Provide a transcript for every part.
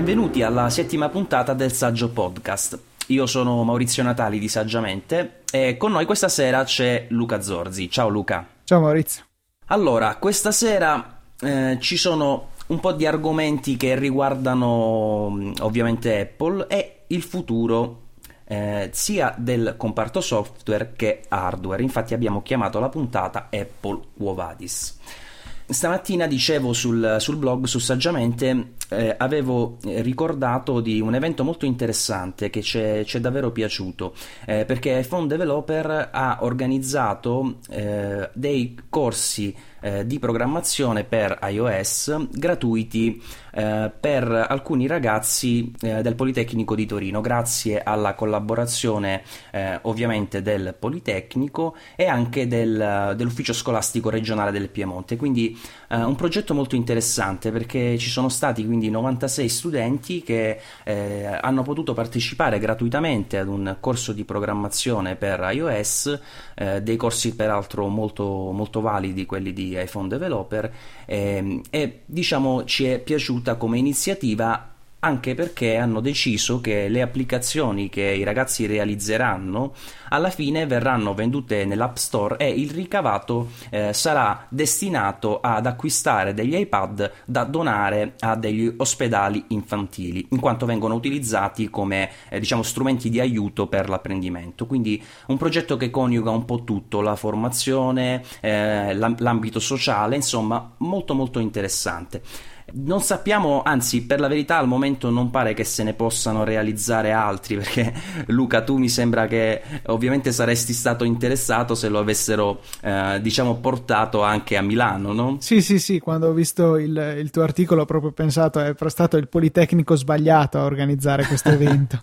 benvenuti alla settima puntata del Saggio Podcast. Io sono Maurizio Natali di Saggiamente e con noi questa sera c'è Luca Zorzi. Ciao Luca. Ciao Maurizio. Allora, questa sera eh, ci sono un po' di argomenti che riguardano ovviamente Apple e il futuro eh, sia del comparto software che hardware. Infatti abbiamo chiamato la puntata Apple Quovadis. Stamattina dicevo sul, sul blog, su Saggiamente, eh, avevo ricordato di un evento molto interessante che ci è davvero piaciuto, eh, perché iPhone Developer ha organizzato eh, dei corsi eh, di programmazione per iOS gratuiti eh, per alcuni ragazzi eh, del Politecnico di Torino, grazie alla collaborazione eh, ovviamente del Politecnico e anche del, dell'Ufficio Scolastico Regionale del Piemonte. Quindi eh, un progetto molto interessante perché ci sono stati quindi 96 studenti che eh, hanno potuto partecipare gratuitamente ad un corso di programmazione per iOS, dei corsi peraltro molto, molto validi, quelli di iPhone Developer ehm, e diciamo ci è piaciuta come iniziativa anche perché hanno deciso che le applicazioni che i ragazzi realizzeranno alla fine verranno vendute nell'App Store e il ricavato eh, sarà destinato ad acquistare degli iPad da donare a degli ospedali infantili, in quanto vengono utilizzati come eh, diciamo, strumenti di aiuto per l'apprendimento. Quindi un progetto che coniuga un po' tutto, la formazione, eh, l'ambito sociale, insomma molto molto interessante. Non sappiamo, anzi, per la verità al momento non pare che se ne possano realizzare altri, perché Luca, tu mi sembra che ovviamente saresti stato interessato se lo avessero, eh, diciamo, portato anche a Milano, no? Sì, sì, sì, quando ho visto il, il tuo articolo ho proprio pensato è stato il Politecnico sbagliato a organizzare questo evento.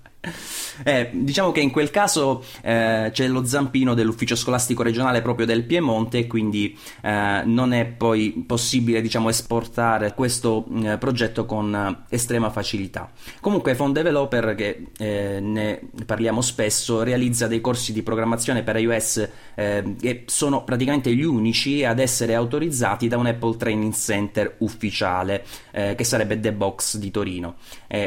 Eh, diciamo che in quel caso eh, c'è lo zampino dell'ufficio scolastico regionale proprio del Piemonte, quindi eh, non è poi possibile diciamo, esportare questo eh, progetto con eh, estrema facilità. Comunque Phone Developer, che eh, ne parliamo spesso, realizza dei corsi di programmazione per iOS che sono praticamente gli unici ad essere autorizzati da un Apple Training Center ufficiale, che sarebbe The Box di Torino.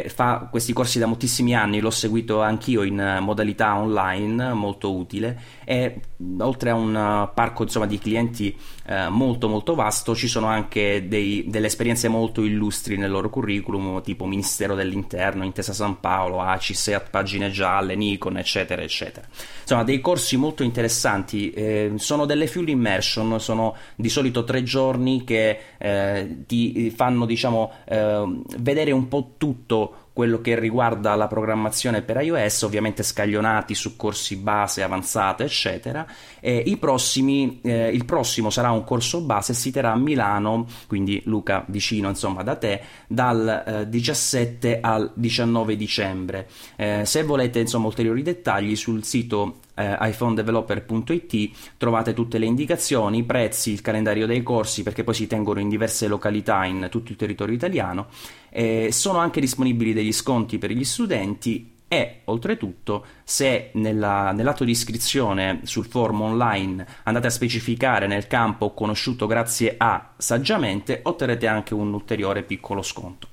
fa questi corsi da moltissimi anni, l'ho seguito anch'io in modalità online, molto utile, e oltre a un parco insomma, di clienti eh, molto molto vasto ci sono anche dei, delle esperienze molto illustri nel loro curriculum, tipo Ministero dell'Interno, Intesa San Paolo, ACI, SEAT, Pagine Gialle, Nikon, eccetera, eccetera. Insomma, dei corsi molto interessanti, eh, sono delle full immersion, sono di solito tre giorni che eh, ti fanno, diciamo, eh, vedere un po' tutto quello che riguarda la programmazione per iOS, ovviamente scaglionati su corsi base, avanzate, eccetera. E prossimi, eh, il prossimo sarà un corso base, si terrà a Milano, quindi Luca vicino insomma da te, dal eh, 17 al 19 dicembre. Eh, se volete insomma ulteriori dettagli sul sito eh, iPhonedeveloper.it trovate tutte le indicazioni, i prezzi, il calendario dei corsi perché poi si tengono in diverse località in tutto il territorio italiano. Eh, sono anche disponibili degli sconti per gli studenti e oltretutto se nella, nell'atto di iscrizione sul forum online andate a specificare nel campo conosciuto grazie a saggiamente otterrete anche un ulteriore piccolo sconto.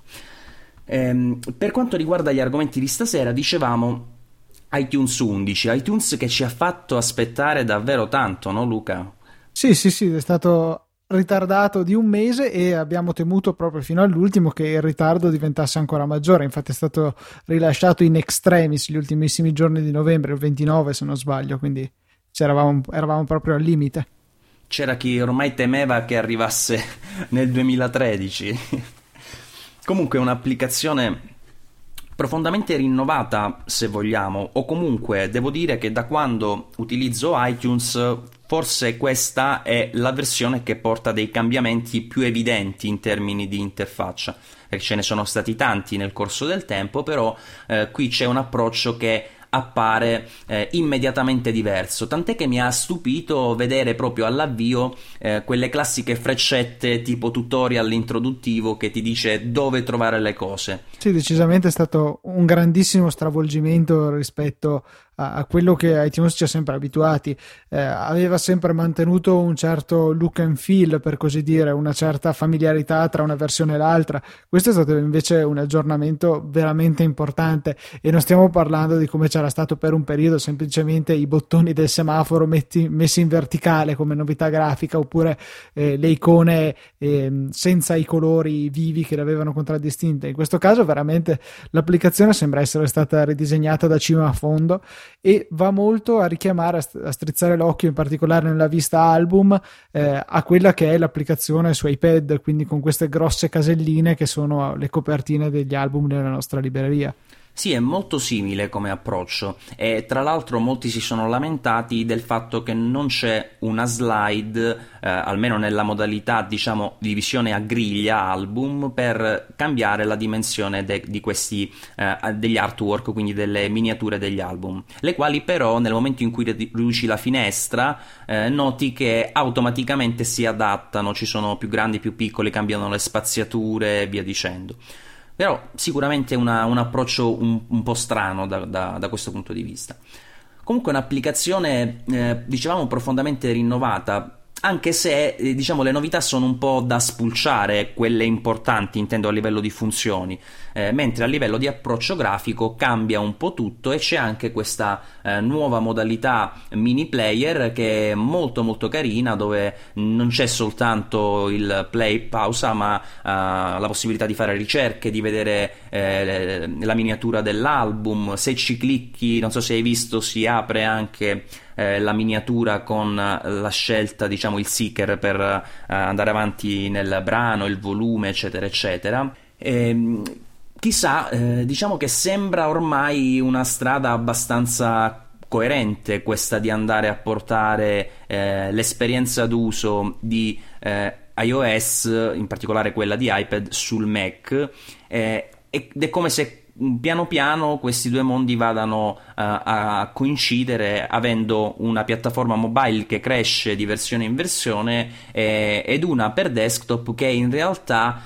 Ehm, per quanto riguarda gli argomenti di stasera dicevamo iTunes 11, iTunes che ci ha fatto aspettare davvero tanto, no Luca? Sì, sì, sì, è stato ritardato di un mese e abbiamo temuto proprio fino all'ultimo che il ritardo diventasse ancora maggiore. Infatti è stato rilasciato in extremis gli ultimissimi giorni di novembre, il 29 se non sbaglio, quindi eravamo, eravamo proprio al limite. C'era chi ormai temeva che arrivasse nel 2013. Comunque è un'applicazione profondamente rinnovata se vogliamo o comunque devo dire che da quando utilizzo iTunes forse questa è la versione che porta dei cambiamenti più evidenti in termini di interfaccia. Perché ce ne sono stati tanti nel corso del tempo però eh, qui c'è un approccio che appare eh, immediatamente diverso. Tant'è che mi ha stupito vedere proprio all'avvio eh, quelle classiche freccette tipo tutorial introduttivo che ti dice dove trovare le cose. Sì, decisamente è stato un grandissimo stravolgimento rispetto a, quello che iTunes ci ha sempre abituati. Eh, aveva sempre mantenuto un certo look and feel, per così dire, una certa familiarità tra una versione e l'altra. Questo è stato invece un aggiornamento veramente importante e non stiamo parlando di come c'era stato per un periodo semplicemente i bottoni del semaforo metti, messi in verticale come novità grafica oppure eh, le icone eh, senza i colori vivi che le avevano contraddistinte. In questo caso veramente l'applicazione sembra essere stata ridisegnata da cima a fondo e va molto a richiamare, a strizzare l'occhio in particolare nella vista album eh, a quella che è l'applicazione su iPad, quindi con queste grosse caselline che sono le copertine degli album nella nostra libreria. Sì, è molto simile come approccio e tra l'altro molti si sono lamentati del fatto che non c'è una slide, eh, almeno nella modalità diciamo di visione a griglia album, per cambiare la dimensione de- di questi, eh, degli artwork, quindi delle miniature degli album, le quali però nel momento in cui riduci la finestra eh, noti che automaticamente si adattano, ci sono più grandi, più piccoli, cambiano le spaziature e via dicendo. Però sicuramente una, un approccio un, un po' strano da, da, da, questo punto di vista. Comunque un'applicazione, eh, dicevamo, profondamente rinnovata, anche se eh, diciamo le novità sono un po' da spulciare, quelle importanti intendo a livello di funzioni, eh, mentre a livello di approccio grafico cambia un po' tutto e c'è anche questa eh, nuova modalità mini player che è molto molto carina dove non c'è soltanto il play pausa ma eh, la possibilità di fare ricerche, di vedere eh, la miniatura dell'album, se ci clicchi non so se hai visto si apre anche eh, la miniatura con la scelta, diciamo, il seeker per eh, andare avanti nel brano, il volume, eccetera, eccetera. E, ehm, chissà, eh, diciamo che sembra ormai una strada abbastanza coerente questa di andare a portare eh, l'esperienza d'uso di eh, iOS, in particolare quella di iPad, sul Mac. Eh, ed è come se piano piano questi due mondi vadano uh, a coincidere avendo una piattaforma mobile che cresce di versione in versione eh, ed una per desktop che in realtà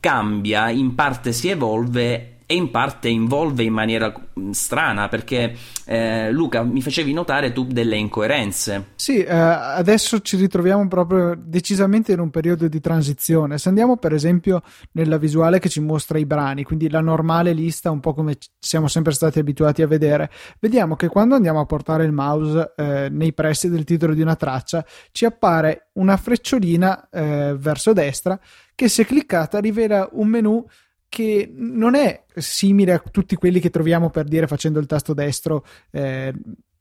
cambia, in parte si evolve e in parte involve in maniera mm, strana perché eh, Luca mi facevi notare tu delle incoerenze. Sì, eh, adesso ci ritroviamo proprio decisamente in un periodo di transizione. Se andiamo per esempio nella visuale che ci mostra i brani, quindi la normale lista, un po' come siamo sempre stati abituati a vedere, vediamo che quando andiamo a portare il mouse eh, nei pressi del titolo di una traccia ci appare una frecciolina eh, verso destra che se cliccata rivela un menu che non è simile a tutti quelli che troviamo per dire facendo il tasto destro eh,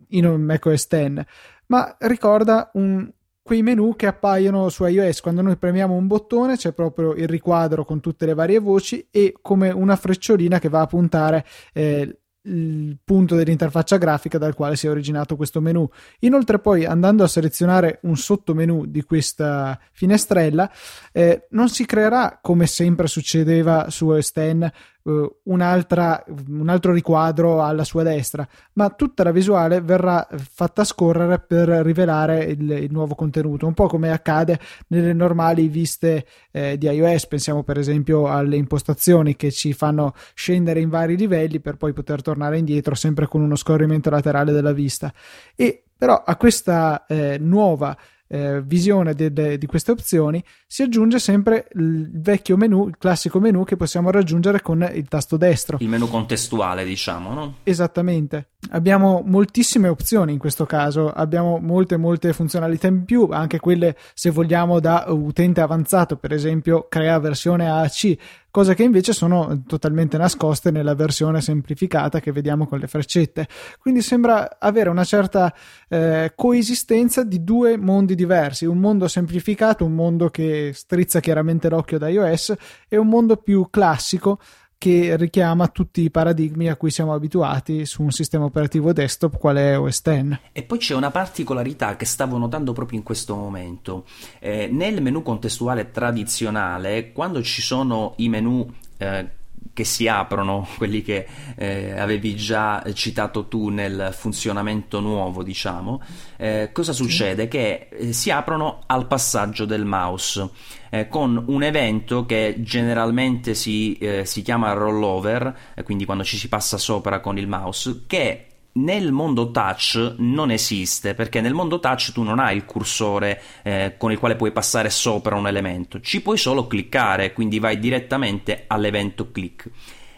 in un macOS 10, ma ricorda un, quei menu che appaiono su iOS. Quando noi premiamo un bottone c'è proprio il riquadro con tutte le varie voci e come una frecciolina che va a puntare eh, il punto dell'interfaccia grafica dal quale si è originato questo menu. Inoltre poi andando a selezionare un sottomenu di questa finestrella eh, non si creerà come sempre succedeva su OS X un altro riquadro alla sua destra, ma tutta la visuale verrà fatta scorrere per rivelare il, il nuovo contenuto, un po' come accade nelle normali viste eh, di iOS. Pensiamo per esempio alle impostazioni che ci fanno scendere in vari livelli per poi poter tornare indietro sempre con uno scorrimento laterale della vista. E però a questa eh, nuova eh, visione de- di queste opzioni si aggiunge sempre il vecchio menu, il classico menu che possiamo raggiungere con il tasto destro. Il menu contestuale, diciamo, no? Esattamente. Abbiamo moltissime opzioni in questo caso, abbiamo molte molte funzionalità in più, anche quelle se vogliamo da utente avanzato, per esempio crea versione AAC cose che invece sono totalmente nascoste nella versione semplificata che vediamo con le freccette. Quindi sembra avere una certa eh, coesistenza di due mondi diversi, un mondo semplificato, un mondo che strizza chiaramente l'occhio da iOS e un mondo più classico che richiama tutti i paradigmi a cui siamo abituati su un sistema operativo desktop qual è OS X. E poi c'è una particolarità che stavo notando proprio in questo momento. Eh, nel menu contestuale tradizionale, quando ci sono i menu eh, che si aprono, quelli che eh, avevi già citato tu nel funzionamento nuovo, diciamo, eh, cosa succede? Che eh, si aprono al passaggio del mouse eh, con un evento che generalmente si, eh, si chiama rollover, quindi quando ci si passa sopra con il mouse, che nel mondo touch non esiste perché nel mondo touch tu non hai il cursore eh, con il quale puoi passare sopra un elemento, ci puoi solo cliccare, quindi vai direttamente all'evento click.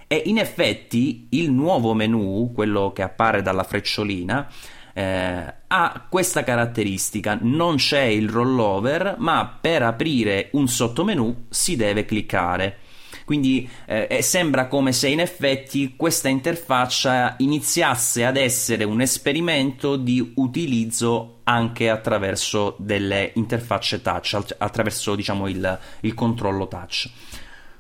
E in effetti il nuovo menu, quello che appare dalla frecciolina, eh, ha questa caratteristica, non c'è il rollover, ma per aprire un sottomenu si deve cliccare. Quindi eh, sembra come se in effetti questa interfaccia iniziasse ad essere un esperimento di utilizzo anche attraverso delle interfacce touch, attraverso diciamo il, il controllo touch.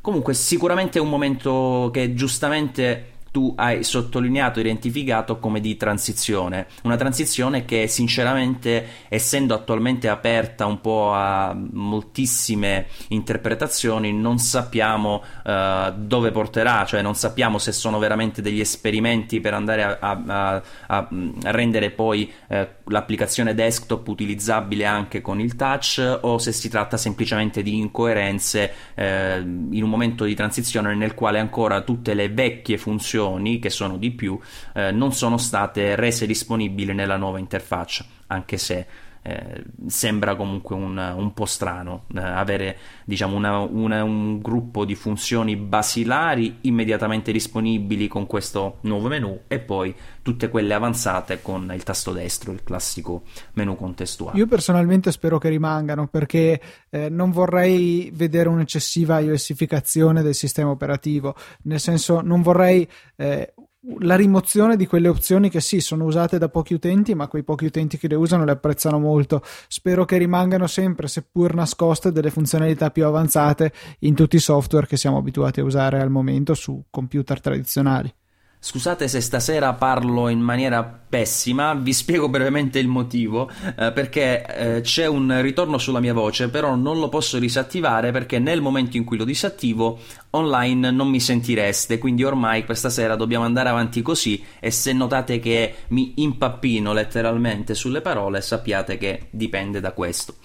Comunque sicuramente è un momento che giustamente tu hai sottolineato, identificato come di transizione, una transizione che sinceramente essendo attualmente aperta un po' a moltissime interpretazioni non sappiamo uh, dove porterà, cioè non sappiamo se sono veramente degli esperimenti per andare a, a, a, a rendere poi uh, l'applicazione desktop utilizzabile anche con il touch o se si tratta semplicemente di incoerenze uh, in un momento di transizione nel quale ancora tutte le vecchie funzioni funzioni, che sono di più, eh, non sono state rese disponibili nella nuova interfaccia, anche se eh, sembra comunque un, un po' strano eh, avere diciamo, una, una, un gruppo di funzioni basilari immediatamente disponibili con questo nuovo menu e poi tutte quelle avanzate con il tasto destro, il classico menu contestuale. Io personalmente spero che rimangano perché eh, non vorrei vedere un'eccessiva iOSificazione del sistema operativo, nel senso non vorrei eh, la rimozione di quelle opzioni che sì, sono usate da pochi utenti, ma quei pochi utenti che le usano le apprezzano molto. Spero che rimangano sempre, seppur nascoste, delle funzionalità più avanzate in tutti i software che siamo abituati a usare al momento su computer tradizionali. Scusate se stasera parlo in maniera pessima, vi spiego brevemente il motivo, eh, perché eh, c'è un ritorno sulla mia voce, però non lo posso disattivare perché nel momento in cui lo disattivo online non mi sentireste, quindi ormai questa sera dobbiamo andare avanti così e se notate che mi impappino letteralmente sulle parole sappiate che dipende da questo.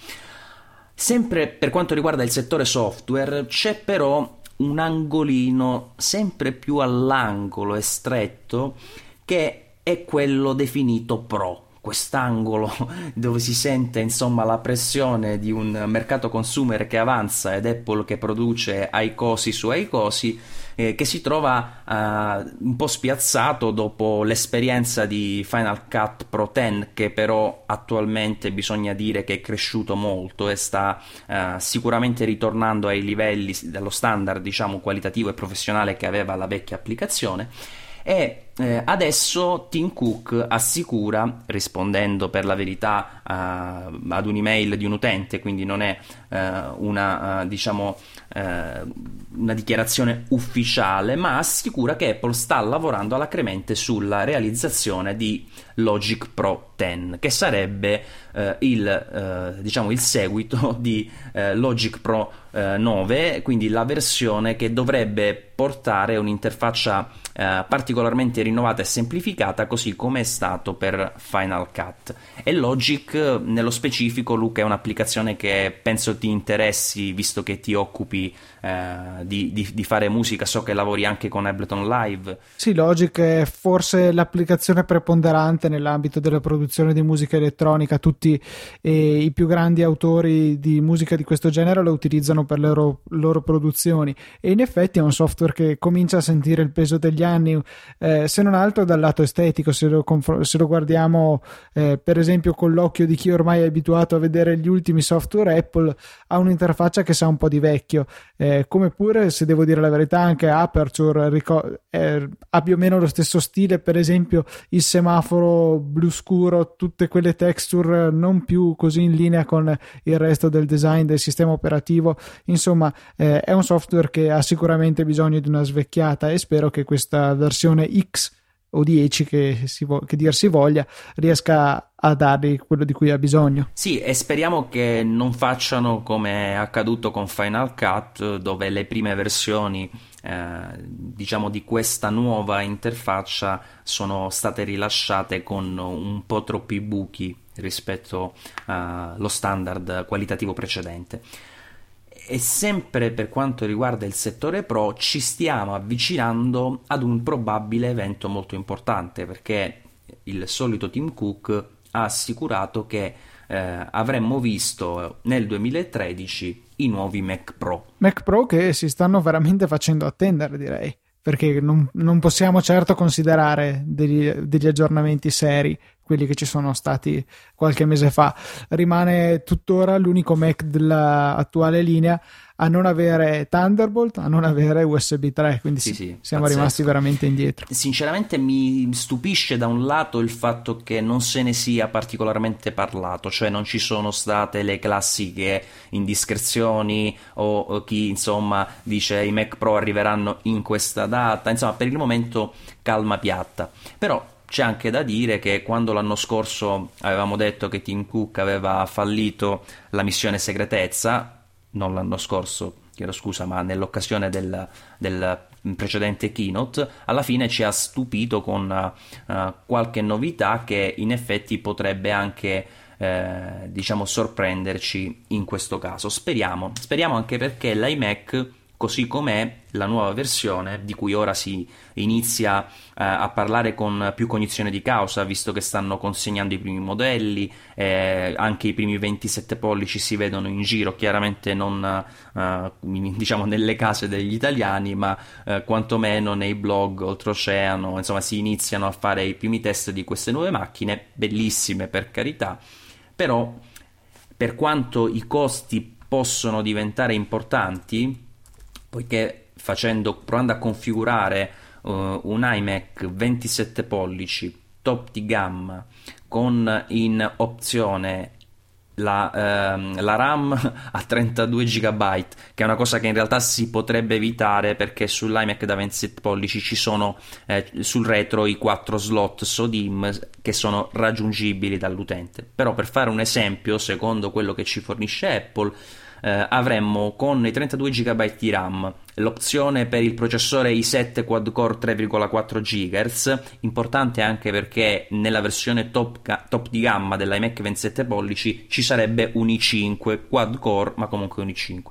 Sempre per quanto riguarda il settore software c'è però un angolino sempre più all'angolo e stretto che è quello definito pro quest'angolo dove si sente insomma la pressione di un mercato consumer che avanza ed Apple che produce ai cosi su ai cosi eh, che si trova eh, un po' spiazzato dopo l'esperienza di Final Cut Pro 10 che però attualmente bisogna dire che è cresciuto molto e sta eh, sicuramente ritornando ai livelli dello standard diciamo qualitativo e professionale che aveva la vecchia applicazione. E eh, adesso Tim Cook assicura, rispondendo per la verità uh, ad un'email di un utente, quindi non è uh, una, uh, diciamo, una dichiarazione ufficiale, ma assicura che Apple sta lavorando alacremente sulla realizzazione di Logic Pro 10, che sarebbe il, diciamo, il, seguito di Logic Pro 9, quindi la versione che dovrebbe portare un'interfaccia particolarmente rinnovata e semplificata così come è stato per Final Cut. E Logic nello specifico, Luca, è un'applicazione che penso ti interessi visto che ti occupi eh, di, di, di, fare musica, so che lavori anche con Ableton Live. Sì, Logic è forse l'applicazione preponderante nell'ambito della produzione di musica elettronica, tutti eh, i più grandi autori di musica di questo genere lo utilizzano per le loro, loro produzioni. E in effetti è un software che comincia a sentire il peso degli anni, eh, se non altro dal lato estetico, se lo, se lo guardiamo eh, per esempio con l'occhio di chi ormai è abituato a vedere gli ultimi software Apple, ha un'interfaccia che sa un po' di vecchio, eh, come pure se devo dire la verità anche Aperture ric- eh, ha più o meno lo stesso stile, per esempio il semaforo blu scuro, tutte quelle texture non più così in linea con il resto del design del sistema operativo, insomma eh, è un software che ha sicuramente bisogno di una svecchiata e spero che questa versione X o 10 che, si vo- che dir si voglia riesca a dargli quello di cui ha bisogno. Sì, e speriamo che non facciano come è accaduto con Final Cut, dove le prime versioni eh, diciamo di questa nuova interfaccia sono state rilasciate con un po' troppi buchi rispetto allo standard qualitativo precedente e sempre per quanto riguarda il settore pro ci stiamo avvicinando ad un probabile evento molto importante perché il solito Tim Cook ha assicurato che eh, avremmo visto nel 2013 i nuovi Mac Pro. Mac Pro che si stanno veramente facendo attendere, direi perché non, non, possiamo certo considerare degli, degli, aggiornamenti seri quelli che ci sono stati qualche mese fa. Rimane tuttora l'unico Mac dell'attuale linea a non avere Thunderbolt, a non avere USB 3, quindi sì, sì, siamo pazzesco. rimasti veramente indietro. Sinceramente mi stupisce da un lato il fatto che non se ne sia particolarmente parlato, cioè non ci sono state le classiche indiscrezioni o, o chi insomma dice i Mac Pro arriveranno in questa data, insomma per il momento calma piatta. Però c'è anche da dire che quando l'anno scorso avevamo detto che Tim Cook aveva fallito la missione segretezza, non l'anno scorso, chiedo scusa, ma nell'occasione del, del precedente keynote, alla fine ci ha stupito con uh, qualche novità che in effetti potrebbe anche eh, diciamo sorprenderci in questo caso. Speriamo, speriamo anche perché l'iMac così com'è la nuova versione di cui ora si inizia eh, a parlare con più cognizione di causa visto che stanno consegnando i primi modelli eh, anche i primi 27 pollici si vedono in giro chiaramente non eh, diciamo nelle case degli italiani ma eh, quantomeno nei blog oltreoceano insomma si iniziano a fare i primi test di queste nuove macchine bellissime per carità. Però per quanto i costi possono diventare importanti poiché facendo, provando a configurare uh, un iMac 27 pollici top di gamma con in opzione la, ehm, la, RAM a 32 GB, che è una cosa che in realtà si potrebbe evitare perché sull'iMac da 27 pollici ci sono eh, sul retro i 4 slot SODIM che sono raggiungibili dall'utente. Però per fare un esempio, secondo quello che ci fornisce Apple, eh, avremmo con i 32 GB di RAM l'opzione per il processore i7 quad core 3,4 GHz, importante anche perché nella versione top, top di gamma dell'iMac 27 pollici ci sarebbe un i5 quad core, ma comunque un i5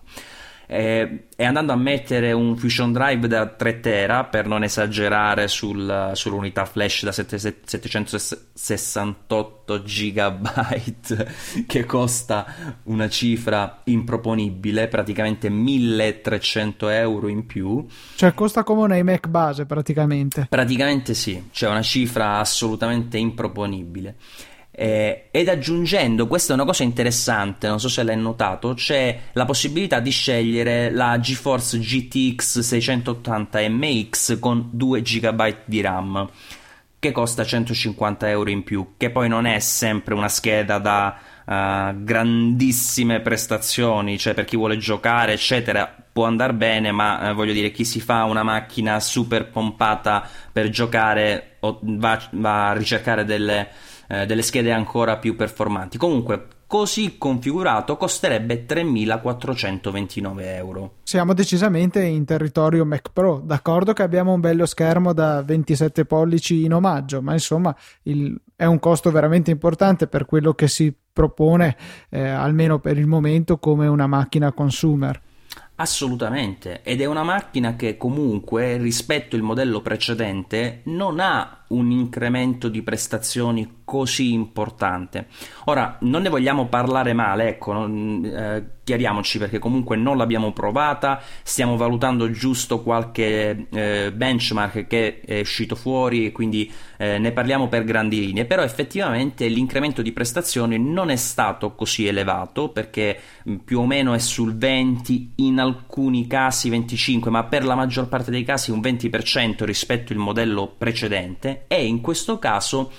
eh, e andando a mettere un Fusion Drive da 3 tera per non esagerare sul, sull'unità flash da 768 GB che costa una cifra improponibile praticamente 1300 euro in più. Cioè costa come un iMac base praticamente. Praticamente sì cioè una cifra assolutamente improponibile eh, ed aggiungendo, questa è una cosa interessante, non so se l'hai notato, c'è la possibilità di scegliere la GeForce GTX 680 MX con 2 GB di RAM, che costa 150 euro in più, che poi non è sempre una scheda da uh, grandissime prestazioni, cioè per chi vuole giocare, eccetera, può andare bene, ma eh, voglio dire, chi si fa una macchina super pompata per giocare va, va a ricercare delle eh, delle schede ancora più performanti. Comunque, così configurato costerebbe 3.429 euro. Siamo decisamente in territorio Mac Pro, d'accordo che abbiamo un bello schermo da 27 pollici in omaggio, ma insomma il, è un costo veramente importante per quello che si propone, eh, almeno per il momento, come una macchina consumer. Assolutamente, ed è una macchina che comunque rispetto al modello precedente non ha un incremento di prestazioni così importante. Ora, non ne vogliamo parlare male, ecco, non, eh, chiariamoci perché comunque non l'abbiamo provata, stiamo valutando giusto qualche eh, benchmark che è uscito fuori quindi eh, ne parliamo per grandi linee, però effettivamente l'incremento di prestazioni non è stato così elevato perché mm, più o meno è sul 20, in alcuni casi 25, ma per la maggior parte dei casi un 20% rispetto al modello precedente e in questo caso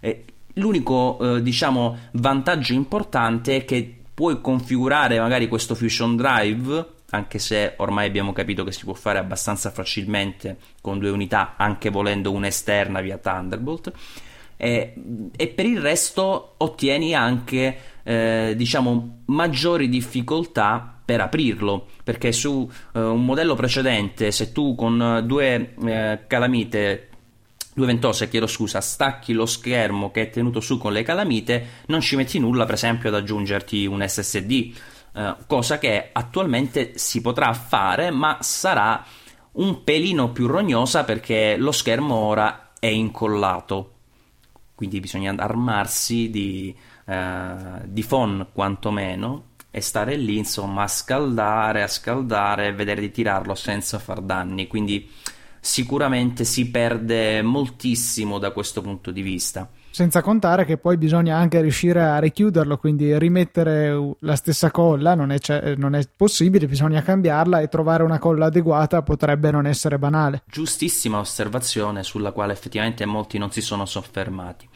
eh, l'unico eh, diciamo vantaggio importante è che puoi configurare magari questo Fusion Drive anche se ormai abbiamo capito che si può fare abbastanza facilmente con due unità anche volendo un'esterna via Thunderbolt e, e per il resto ottieni anche eh, diciamo maggiori difficoltà per aprirlo perché su eh, un modello precedente se tu con due eh, calamite due ventose, chiedo scusa, stacchi lo schermo che è tenuto su con le calamite, non ci metti nulla, per esempio, ad aggiungerti un SSD, eh, cosa che attualmente si potrà fare, ma sarà un pelino più rognosa perché lo schermo ora è incollato. quindi bisogna armarsi di, eh, di phon quantomeno e stare lì insomma a scaldare, a scaldare e vedere di tirarlo senza far danni, quindi sicuramente si perde moltissimo da questo punto di vista. Senza contare che poi bisogna anche riuscire a richiuderlo, quindi rimettere la stessa colla non è, non è, possibile, bisogna cambiarla e trovare una colla adeguata potrebbe non essere banale. Giustissima osservazione sulla quale effettivamente molti non si sono soffermati.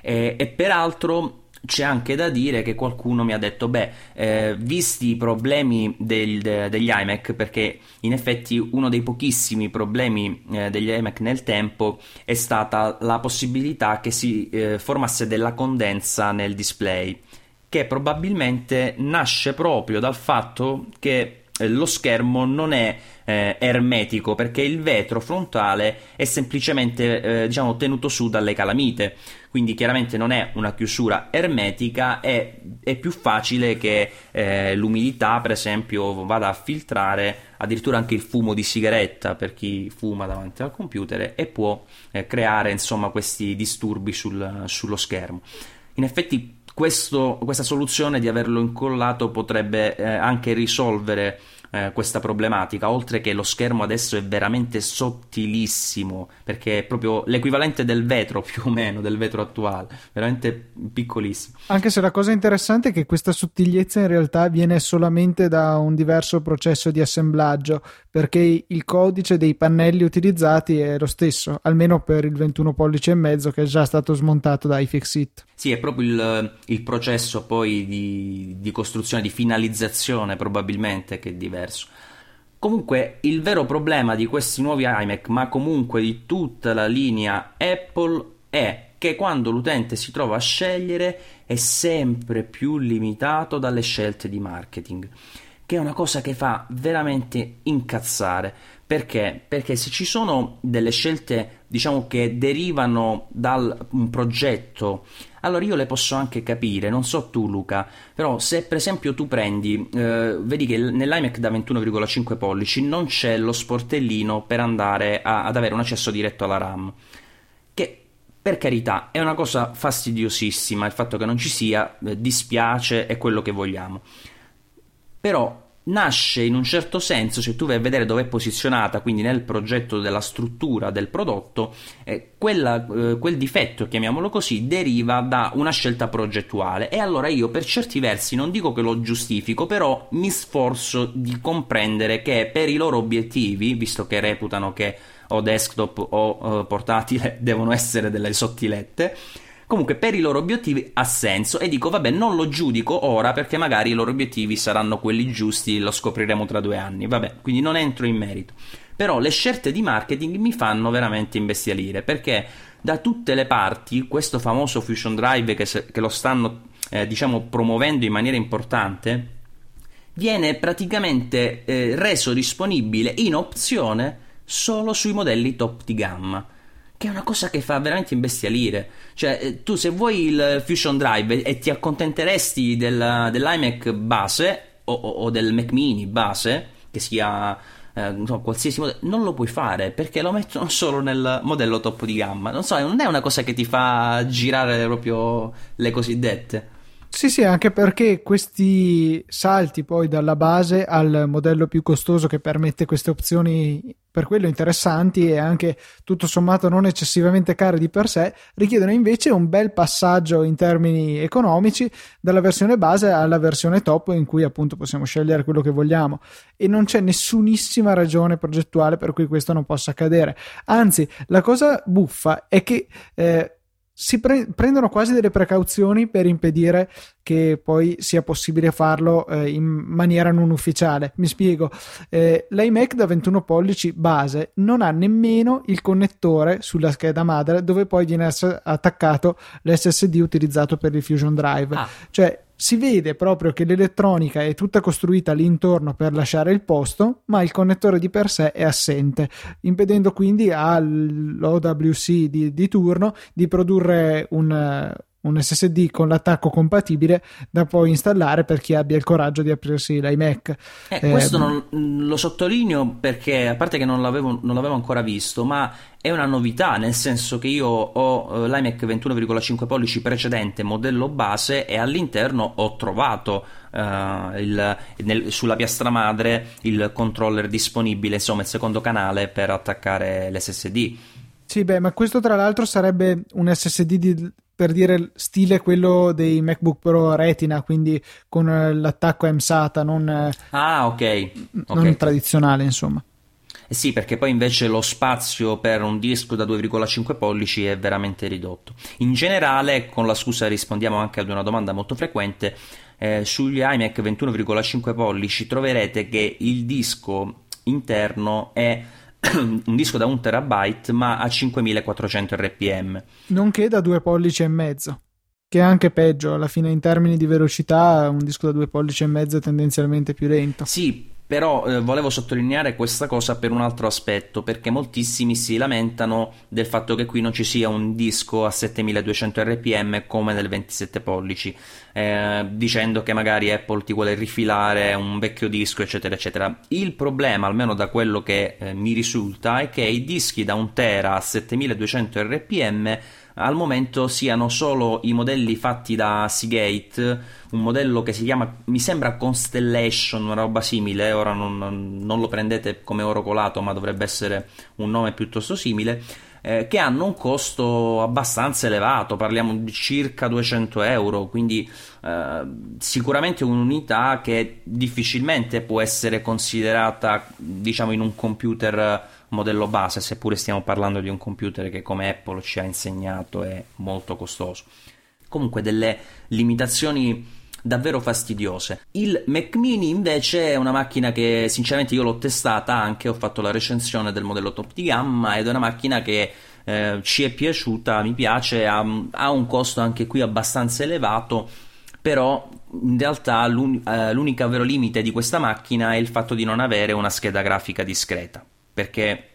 E, e peraltro c'è anche da dire che qualcuno mi ha detto, beh, eh, visti i problemi del, de, degli iMac, perché in effetti uno dei pochissimi problemi eh, degli iMac nel tempo è stata la possibilità che si eh, formasse della condensa nel display, che probabilmente nasce proprio dal fatto che eh, lo schermo non è eh, ermetico perché il vetro frontale è semplicemente eh, diciamo tenuto su dalle calamite quindi chiaramente non è una chiusura ermetica è, è più facile che eh, l'umidità per esempio vada a filtrare addirittura anche il fumo di sigaretta per chi fuma davanti al computer e può eh, creare insomma questi disturbi sul, sullo schermo. In effetti questo, questa soluzione di averlo incollato potrebbe eh, anche risolvere eh, questa problematica, oltre che lo schermo adesso è veramente sottilissimo, perché è proprio l'equivalente del vetro più o meno, del vetro attuale, veramente piccolissimo. Anche se la cosa interessante è che questa sottigliezza in realtà viene solamente da un diverso processo di assemblaggio, perché il codice dei pannelli utilizzati è lo stesso, almeno per il 21 pollici e mezzo che è già stato smontato da iFixit. Sì, è proprio il, il processo poi di, di, costruzione, di finalizzazione probabilmente che è diverso. Comunque il vero problema di questi nuovi iMac, ma comunque di tutta la linea Apple, è che quando l'utente si trova a scegliere è sempre più limitato dalle scelte di marketing, che è una cosa che fa veramente incazzare. Perché? Perché se ci sono delle scelte, diciamo, che derivano da un progetto allora io le posso anche capire, non so tu Luca, però se per esempio tu prendi, eh, vedi che nell'iMac da 21,5 pollici non c'è lo sportellino per andare a, ad avere un accesso diretto alla RAM, che per carità è una cosa fastidiosissima, il fatto che non ci sia eh, dispiace, è quello che vogliamo. Però nasce in un certo senso, se tu vai a vedere dove è posizionata, quindi nel progetto della struttura del prodotto, eh, quella, eh, quel difetto, chiamiamolo così, deriva da una scelta progettuale. E allora io per certi versi non dico che lo giustifico, però mi sforzo di comprendere che per i loro obiettivi, visto che reputano che o desktop o eh, portatile devono essere delle sottilette, Comunque per i loro obiettivi ha senso. E dico vabbè non lo giudico ora perché magari i loro obiettivi saranno quelli giusti, lo scopriremo tra due anni, vabbè, quindi non entro in merito. Però le scelte di marketing mi fanno veramente imbestialire perché da tutte le parti questo famoso Fusion Drive che, se, che lo stanno eh, diciamo promuovendo in maniera importante viene praticamente eh, reso disponibile in opzione solo sui modelli top di gamma che è una cosa che fa veramente imbestialire. Cioè, eh, tu se vuoi il Fusion Drive e ti accontenteresti del, dell'iMac base o, o, del Mac Mini base, che sia eh, no, qualsiasi modello, non lo puoi fare perché lo mettono solo nel modello top di gamma. Non so, non è una cosa che ti fa girare proprio le cosiddette. Sì, sì, anche perché questi salti poi dalla base al modello più costoso che permette queste opzioni per quello interessanti e anche tutto sommato non eccessivamente care di per sé, richiedono invece un bel passaggio in termini economici dalla versione base alla versione top in cui appunto possiamo scegliere quello che vogliamo e non c'è nessunissima ragione progettuale per cui questo non possa accadere. Anzi, la cosa buffa è che eh, si pre- prendono quasi delle precauzioni per impedire che poi sia possibile farlo eh, in maniera non ufficiale. Mi spiego, eh, l'iMac da 21 pollici base non ha nemmeno il connettore sulla scheda madre dove poi viene attaccato l'SSD utilizzato per il Fusion Drive. Ah. Cioè si vede proprio che l'elettronica è tutta costruita lì intorno per lasciare il posto, ma il connettore di per sé è assente, impedendo quindi all'OWC di, di turno di produrre un, un SSD con l'attacco compatibile da poi installare per chi abbia il coraggio di aprirsi l'iMac. Eh, eh, questo non, lo sottolineo perché, a parte che non l'avevo, non l'avevo, ancora visto, ma è una novità, nel senso che io ho eh, l'iMac 21,5 pollici precedente, modello base, e all'interno ho trovato uh, il, nel, sulla piastra madre il controller disponibile, insomma il secondo canale per attaccare l'SSD. Sì, beh, ma questo tra l'altro sarebbe un SSD di, per dire stile quello dei MacBook Pro Retina, quindi con eh, l'attacco MSATA, non, eh, ah, okay. non okay. tradizionale, insomma. Eh sì, perché poi invece lo spazio per un disco da 2,5 pollici è veramente ridotto. In generale, con la scusa rispondiamo anche ad una domanda molto frequente, eh, sugli iMac 21,5 pollici troverete che il disco interno è un disco da 1 terabyte ma a 5400 rpm nonché da 2 pollici e mezzo che è anche peggio alla fine in termini di velocità un disco da 2 pollici e mezzo è tendenzialmente più lento sì però eh, volevo sottolineare questa cosa per un altro aspetto, perché moltissimi si lamentano del fatto che qui non ci sia un disco a 7200 rpm come nel 27 pollici, eh, dicendo che magari Apple ti vuole rifilare un vecchio disco, eccetera, eccetera. Il problema, almeno da quello che eh, mi risulta, è che i dischi da 1 tera a 7200 rpm al momento siano solo i modelli fatti da Seagate, un modello che si chiama, mi sembra Constellation, una roba simile, ora non, non lo prendete come oro colato, ma dovrebbe essere un nome piuttosto simile. Eh, che hanno un costo abbastanza elevato, parliamo di circa 200 euro, quindi eh, sicuramente un'unità che difficilmente può essere considerata, diciamo, in un computer modello base, seppure stiamo parlando di un computer che come Apple ci ha insegnato è molto costoso. Comunque delle limitazioni davvero fastidiose. Il Mac Mini invece è una macchina che sinceramente io l'ho testata anche, ho fatto la recensione del modello top di gamma ed è una macchina che eh, ci è piaciuta, mi piace, ha, ha, un costo anche qui abbastanza elevato, però in realtà l'un, eh, l'unico vero limite di questa macchina è il fatto di non avere una scheda grafica discreta perché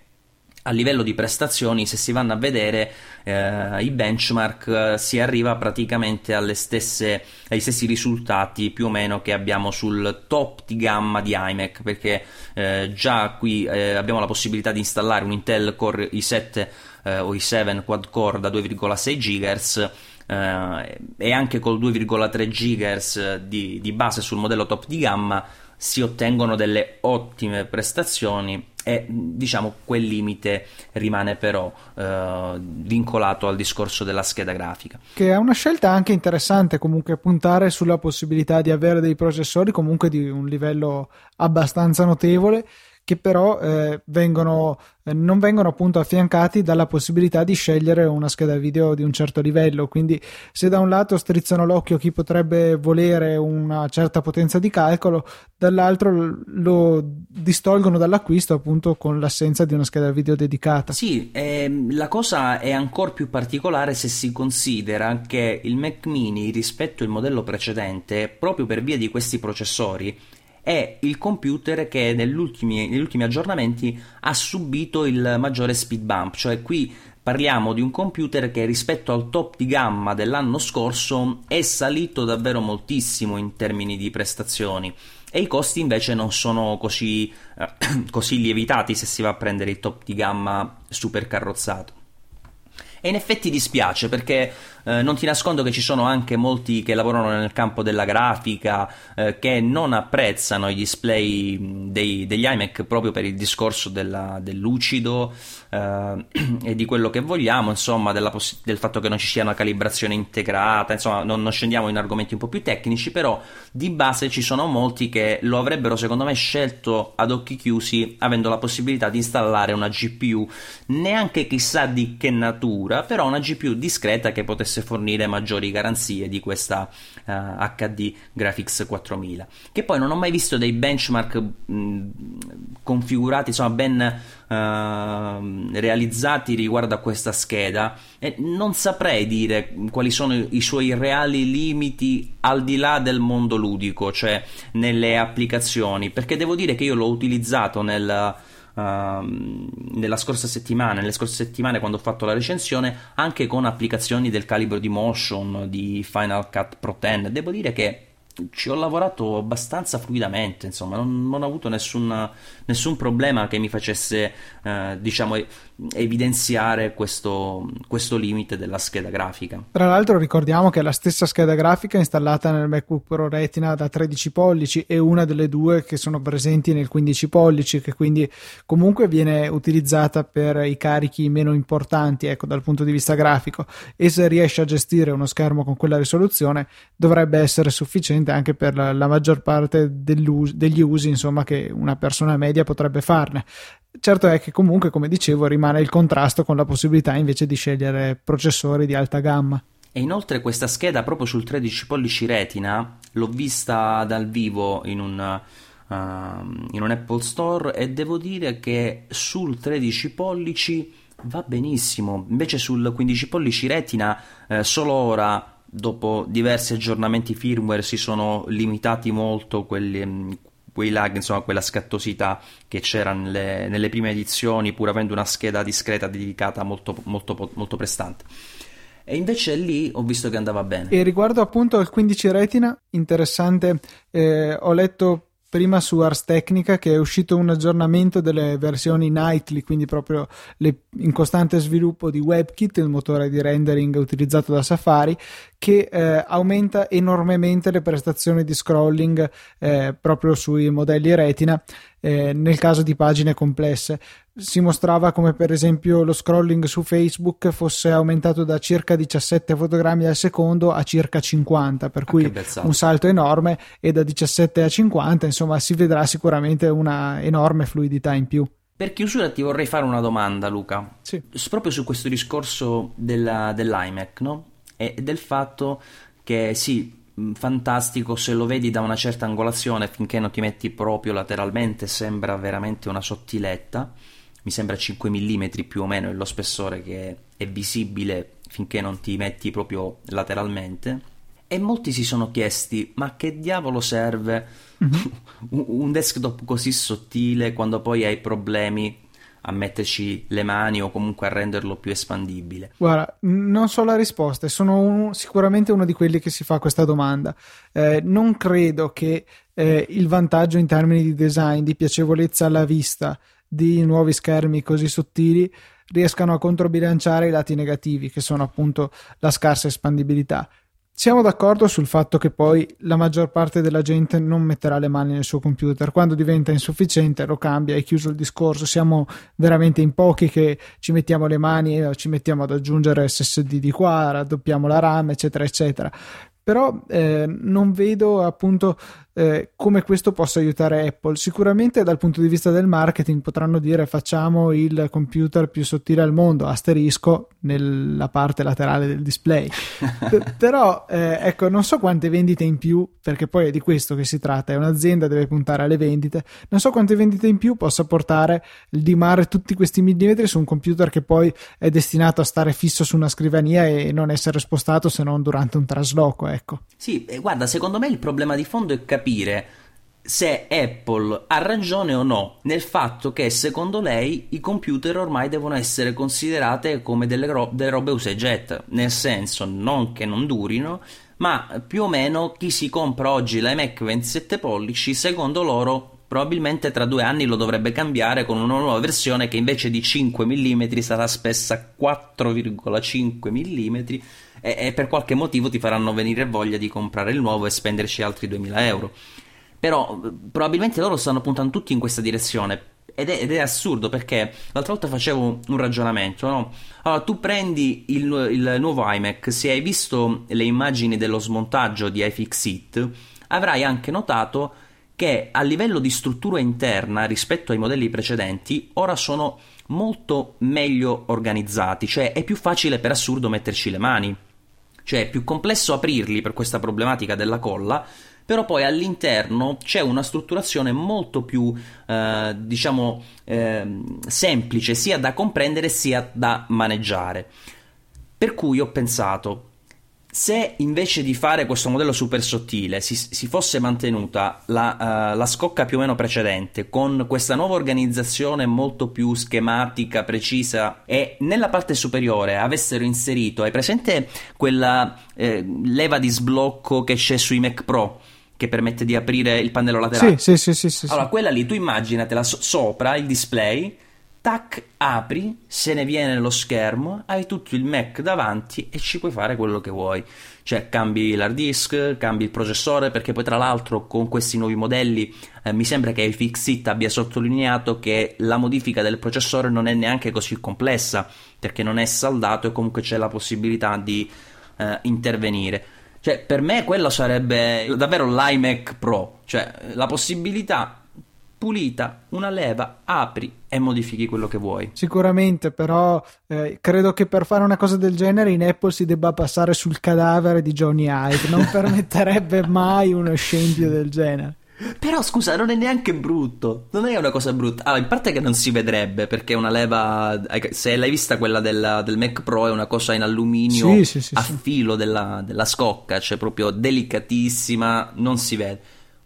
a livello di prestazioni, se si vanno a vedere eh, i benchmark, eh, si arriva praticamente stesse, ai stessi risultati più o meno che abbiamo sul top di gamma di iMac, perché eh, già qui eh, abbiamo la possibilità di installare un Intel Core i7 eh, o i7 quad core da 2,6 GHz. Eh, e anche col 2,3 GHz di, di base sul modello top di gamma si ottengono delle ottime prestazioni e diciamo quel limite rimane però eh, vincolato al discorso della scheda grafica. Che è una scelta anche interessante comunque puntare sulla possibilità di avere dei processori comunque di un livello abbastanza notevole che però eh, vengono, eh, non vengono appunto affiancati dalla possibilità di scegliere una scheda video di un certo livello. Quindi, se da un lato strizzano l'occhio chi potrebbe volere una certa potenza di calcolo, dall'altro lo distolgono dall'acquisto appunto con l'assenza di una scheda video dedicata. Sì, ehm, la cosa è ancora più particolare se si considera che il Mac mini rispetto al modello precedente, proprio per via di questi processori, è il computer che negli ultimi, aggiornamenti ha subito il maggiore speed bump, cioè qui parliamo di un computer che rispetto al top di gamma dell'anno scorso è salito davvero moltissimo in termini di prestazioni e i costi invece non sono così, eh, così lievitati se si va a prendere il top di gamma super carrozzato. E in effetti dispiace perché eh, non ti nascondo che ci sono anche molti che lavorano nel campo della grafica eh, che non apprezzano i display dei, degli iMac proprio per il discorso della, del lucido eh, e di quello che vogliamo, insomma, poss- del fatto che non ci sia una calibrazione integrata, insomma, non, non, scendiamo in argomenti un po' più tecnici, però di base ci sono molti che lo avrebbero secondo me scelto ad occhi chiusi avendo la possibilità di installare una GPU neanche chissà di che natura, però una GPU discreta che potesse potesse fornire maggiori garanzie di questa uh, eh, HD Graphics 4000 che poi non ho mai visto dei benchmark mh, configurati insomma ben uh, realizzati riguardo a questa scheda e non saprei dire quali sono i suoi reali limiti al di là del mondo ludico cioè nelle applicazioni perché devo dire che io l'ho utilizzato nel nella scorsa settimana, nelle scorse settimane quando ho fatto la recensione, anche con applicazioni del calibro di Motion, di Final Cut Pro 10. Devo dire che ci ho lavorato abbastanza fluidamente, insomma, non, non ho avuto nessun, nessun, problema che mi facesse, eh, diciamo, evidenziare questo, questo, limite della scheda grafica. Tra l'altro ricordiamo che la stessa scheda grafica installata nel MacBook Pro Retina da 13 pollici e una delle due che sono presenti nel 15 pollici, che quindi comunque viene utilizzata per i carichi meno importanti, ecco, dal punto di vista grafico, e se riesce a gestire uno schermo con quella risoluzione dovrebbe essere sufficiente anche per la, la maggior parte degli usi, insomma, che una persona media potrebbe farne. Certo è che comunque, come dicevo, rimane il contrasto con la possibilità invece di scegliere processori di alta gamma. E inoltre questa scheda proprio sul 13 pollici Retina l'ho vista dal vivo in un, uh, in un Apple Store e devo dire che sul 13 pollici va benissimo. Invece sul 15 pollici Retina eh, solo ora dopo diversi aggiornamenti firmware si sono limitati molto quelli, quei lag, insomma, quella scattosità che c'era nelle, nelle, prime edizioni, pur avendo una scheda discreta dedicata molto, molto, molto prestante. E invece lì ho visto che andava bene. E riguardo appunto al 15 Retina, interessante, eh, ho letto prima su Ars Technica che è uscito un aggiornamento delle versioni nightly, quindi proprio le, in costante sviluppo di WebKit, il motore di rendering utilizzato da Safari, che eh, aumenta enormemente le prestazioni di scrolling eh, proprio sui modelli Retina eh, nel caso di pagine complesse. Si mostrava come per esempio lo scrolling su Facebook fosse aumentato da circa 17 fotogrammi al secondo a circa 50, per ah, cui un salto enorme e da 17 a 50 insomma si vedrà sicuramente una enorme fluidità in più. Per chiusura ti vorrei fare una domanda Luca, sì. proprio su questo discorso della, dell'iMac no? e del fatto che sì, fantastico se lo vedi da una certa angolazione finché non ti metti proprio lateralmente sembra veramente una sottiletta mi sembra 5 mm più o meno è lo spessore che è visibile finché non ti metti proprio lateralmente e molti si sono chiesti ma che diavolo serve mm-hmm. un desktop così sottile quando poi hai problemi a metterci le mani o comunque a renderlo più espandibile? Guarda, non so la risposta, sono un, sicuramente uno di quelli che si fa questa domanda. Eh, non credo che eh, il vantaggio in termini di design, di piacevolezza alla vista di nuovi schermi così sottili riescano a controbilanciare i lati negativi, che sono appunto la scarsa espandibilità. Siamo d'accordo sul fatto che poi la maggior parte della gente non metterà le mani nel suo computer. Quando diventa insufficiente lo cambia, è chiuso il discorso. Siamo veramente in pochi che ci mettiamo le mani e ci mettiamo ad aggiungere SSD di qua, raddoppiamo la RAM, eccetera, eccetera. Però eh, non vedo appunto eh, come questo possa aiutare Apple. Sicuramente dal punto di vista del marketing potranno dire facciamo il computer più sottile al mondo, asterisco nella parte laterale del display. Però eh, ecco, non so quante vendite in più, perché poi è di questo che si tratta, è un'azienda deve puntare alle vendite, non so quante vendite in più possa portare il dimare tutti questi millimetri su un computer che poi è destinato a stare fisso su una scrivania e non essere spostato se non durante un trasloco, ecco. Sì, guarda, secondo me il problema di fondo è capire capire se Apple ha ragione o no nel fatto che secondo lei i computer ormai devono essere considerate come delle, ro- delle robe usa e getta, nel senso non che non durino, ma più o meno chi si compra oggi l'iMac 27 pollici, secondo loro probabilmente tra due anni lo dovrebbe cambiare con una nuova versione che invece di 5 mm sarà spessa 4,5 mm e, e, per qualche motivo ti faranno venire voglia di comprare il nuovo e spenderci altri 2000 euro. Però probabilmente loro stanno puntando tutti in questa direzione. Ed è, ed è assurdo perché l'altra volta facevo un ragionamento. No? Allora, tu prendi il, il nuovo iMac, se hai visto le immagini dello smontaggio di iFixit, avrai anche notato che a livello di struttura interna rispetto ai modelli precedenti ora sono molto meglio organizzati, cioè è più facile per assurdo metterci le mani, cioè è più complesso aprirli per questa problematica della colla, però poi all'interno c'è una strutturazione molto più eh, diciamo eh, semplice sia da comprendere sia da maneggiare. Per cui ho pensato Se invece di fare questo modello super sottile si, si fosse mantenuta la, uh, la, scocca più o meno precedente con questa nuova organizzazione molto più schematica, precisa e nella parte superiore avessero inserito, hai presente quella eh, leva di sblocco che c'è sui Mac Pro? che permette di aprire il pannello laterale. Sì, sì, sì, sì, Allora, quella lì tu immaginatela so- sopra il display tac, apri, se ne viene lo schermo, hai tutto il Mac davanti e ci puoi fare quello che vuoi. Cioè cambi l'hard disk, cambi il processore, perché poi tra l'altro con questi nuovi modelli eh, mi sembra che iFixit abbia sottolineato che la modifica del processore non è neanche così complessa, perché non è saldato e comunque c'è la possibilità di eh, intervenire. Cioè, per me quello sarebbe davvero l'iMac Pro, cioè la possibilità pulita, una leva, apri e modifichi quello che vuoi. Sicuramente, però eh, credo che per fare una cosa del genere in Apple si debba passare sul cadavere di Johnny Hyde, non permetterebbe mai uno scempio del genere. Però scusa, non è neanche brutto. Non è una cosa brutta. Allora, in parte che non si vedrebbe perché una leva. Se l'hai vista quella del, del Mac Pro, è una cosa in alluminio sì, sì, sì, a filo della, della scocca, cioè proprio delicatissima, non si vede.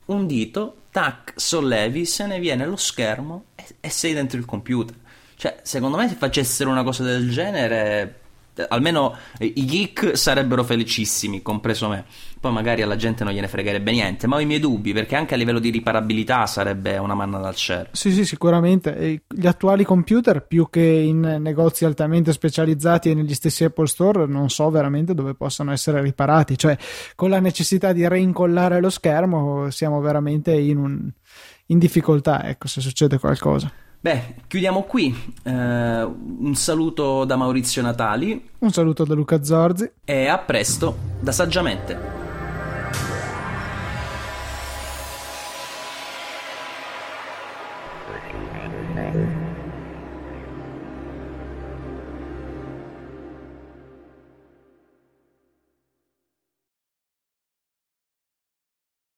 Un dito tac, sollevi, se ne viene lo schermo e, e sei dentro il computer. Cioè, secondo me se facessero una cosa del genere almeno i geek sarebbero felicissimi, compreso me. Poi magari alla gente non gliene fregherebbe niente, ma ho i miei dubbi perché anche a livello di riparabilità sarebbe una manna dal cielo. Sì, sì, sicuramente. Gli attuali computer, più che in negozi altamente specializzati e negli stessi Apple Store, non so veramente dove possano essere riparati. Cioè, con la necessità di reincollare lo schermo, siamo veramente in, un, in difficoltà, ecco, se succede qualcosa. Beh, chiudiamo qui. Uh, un saluto da Maurizio Natali. Un saluto da Luca Zorzi. E a presto da Saggiamente.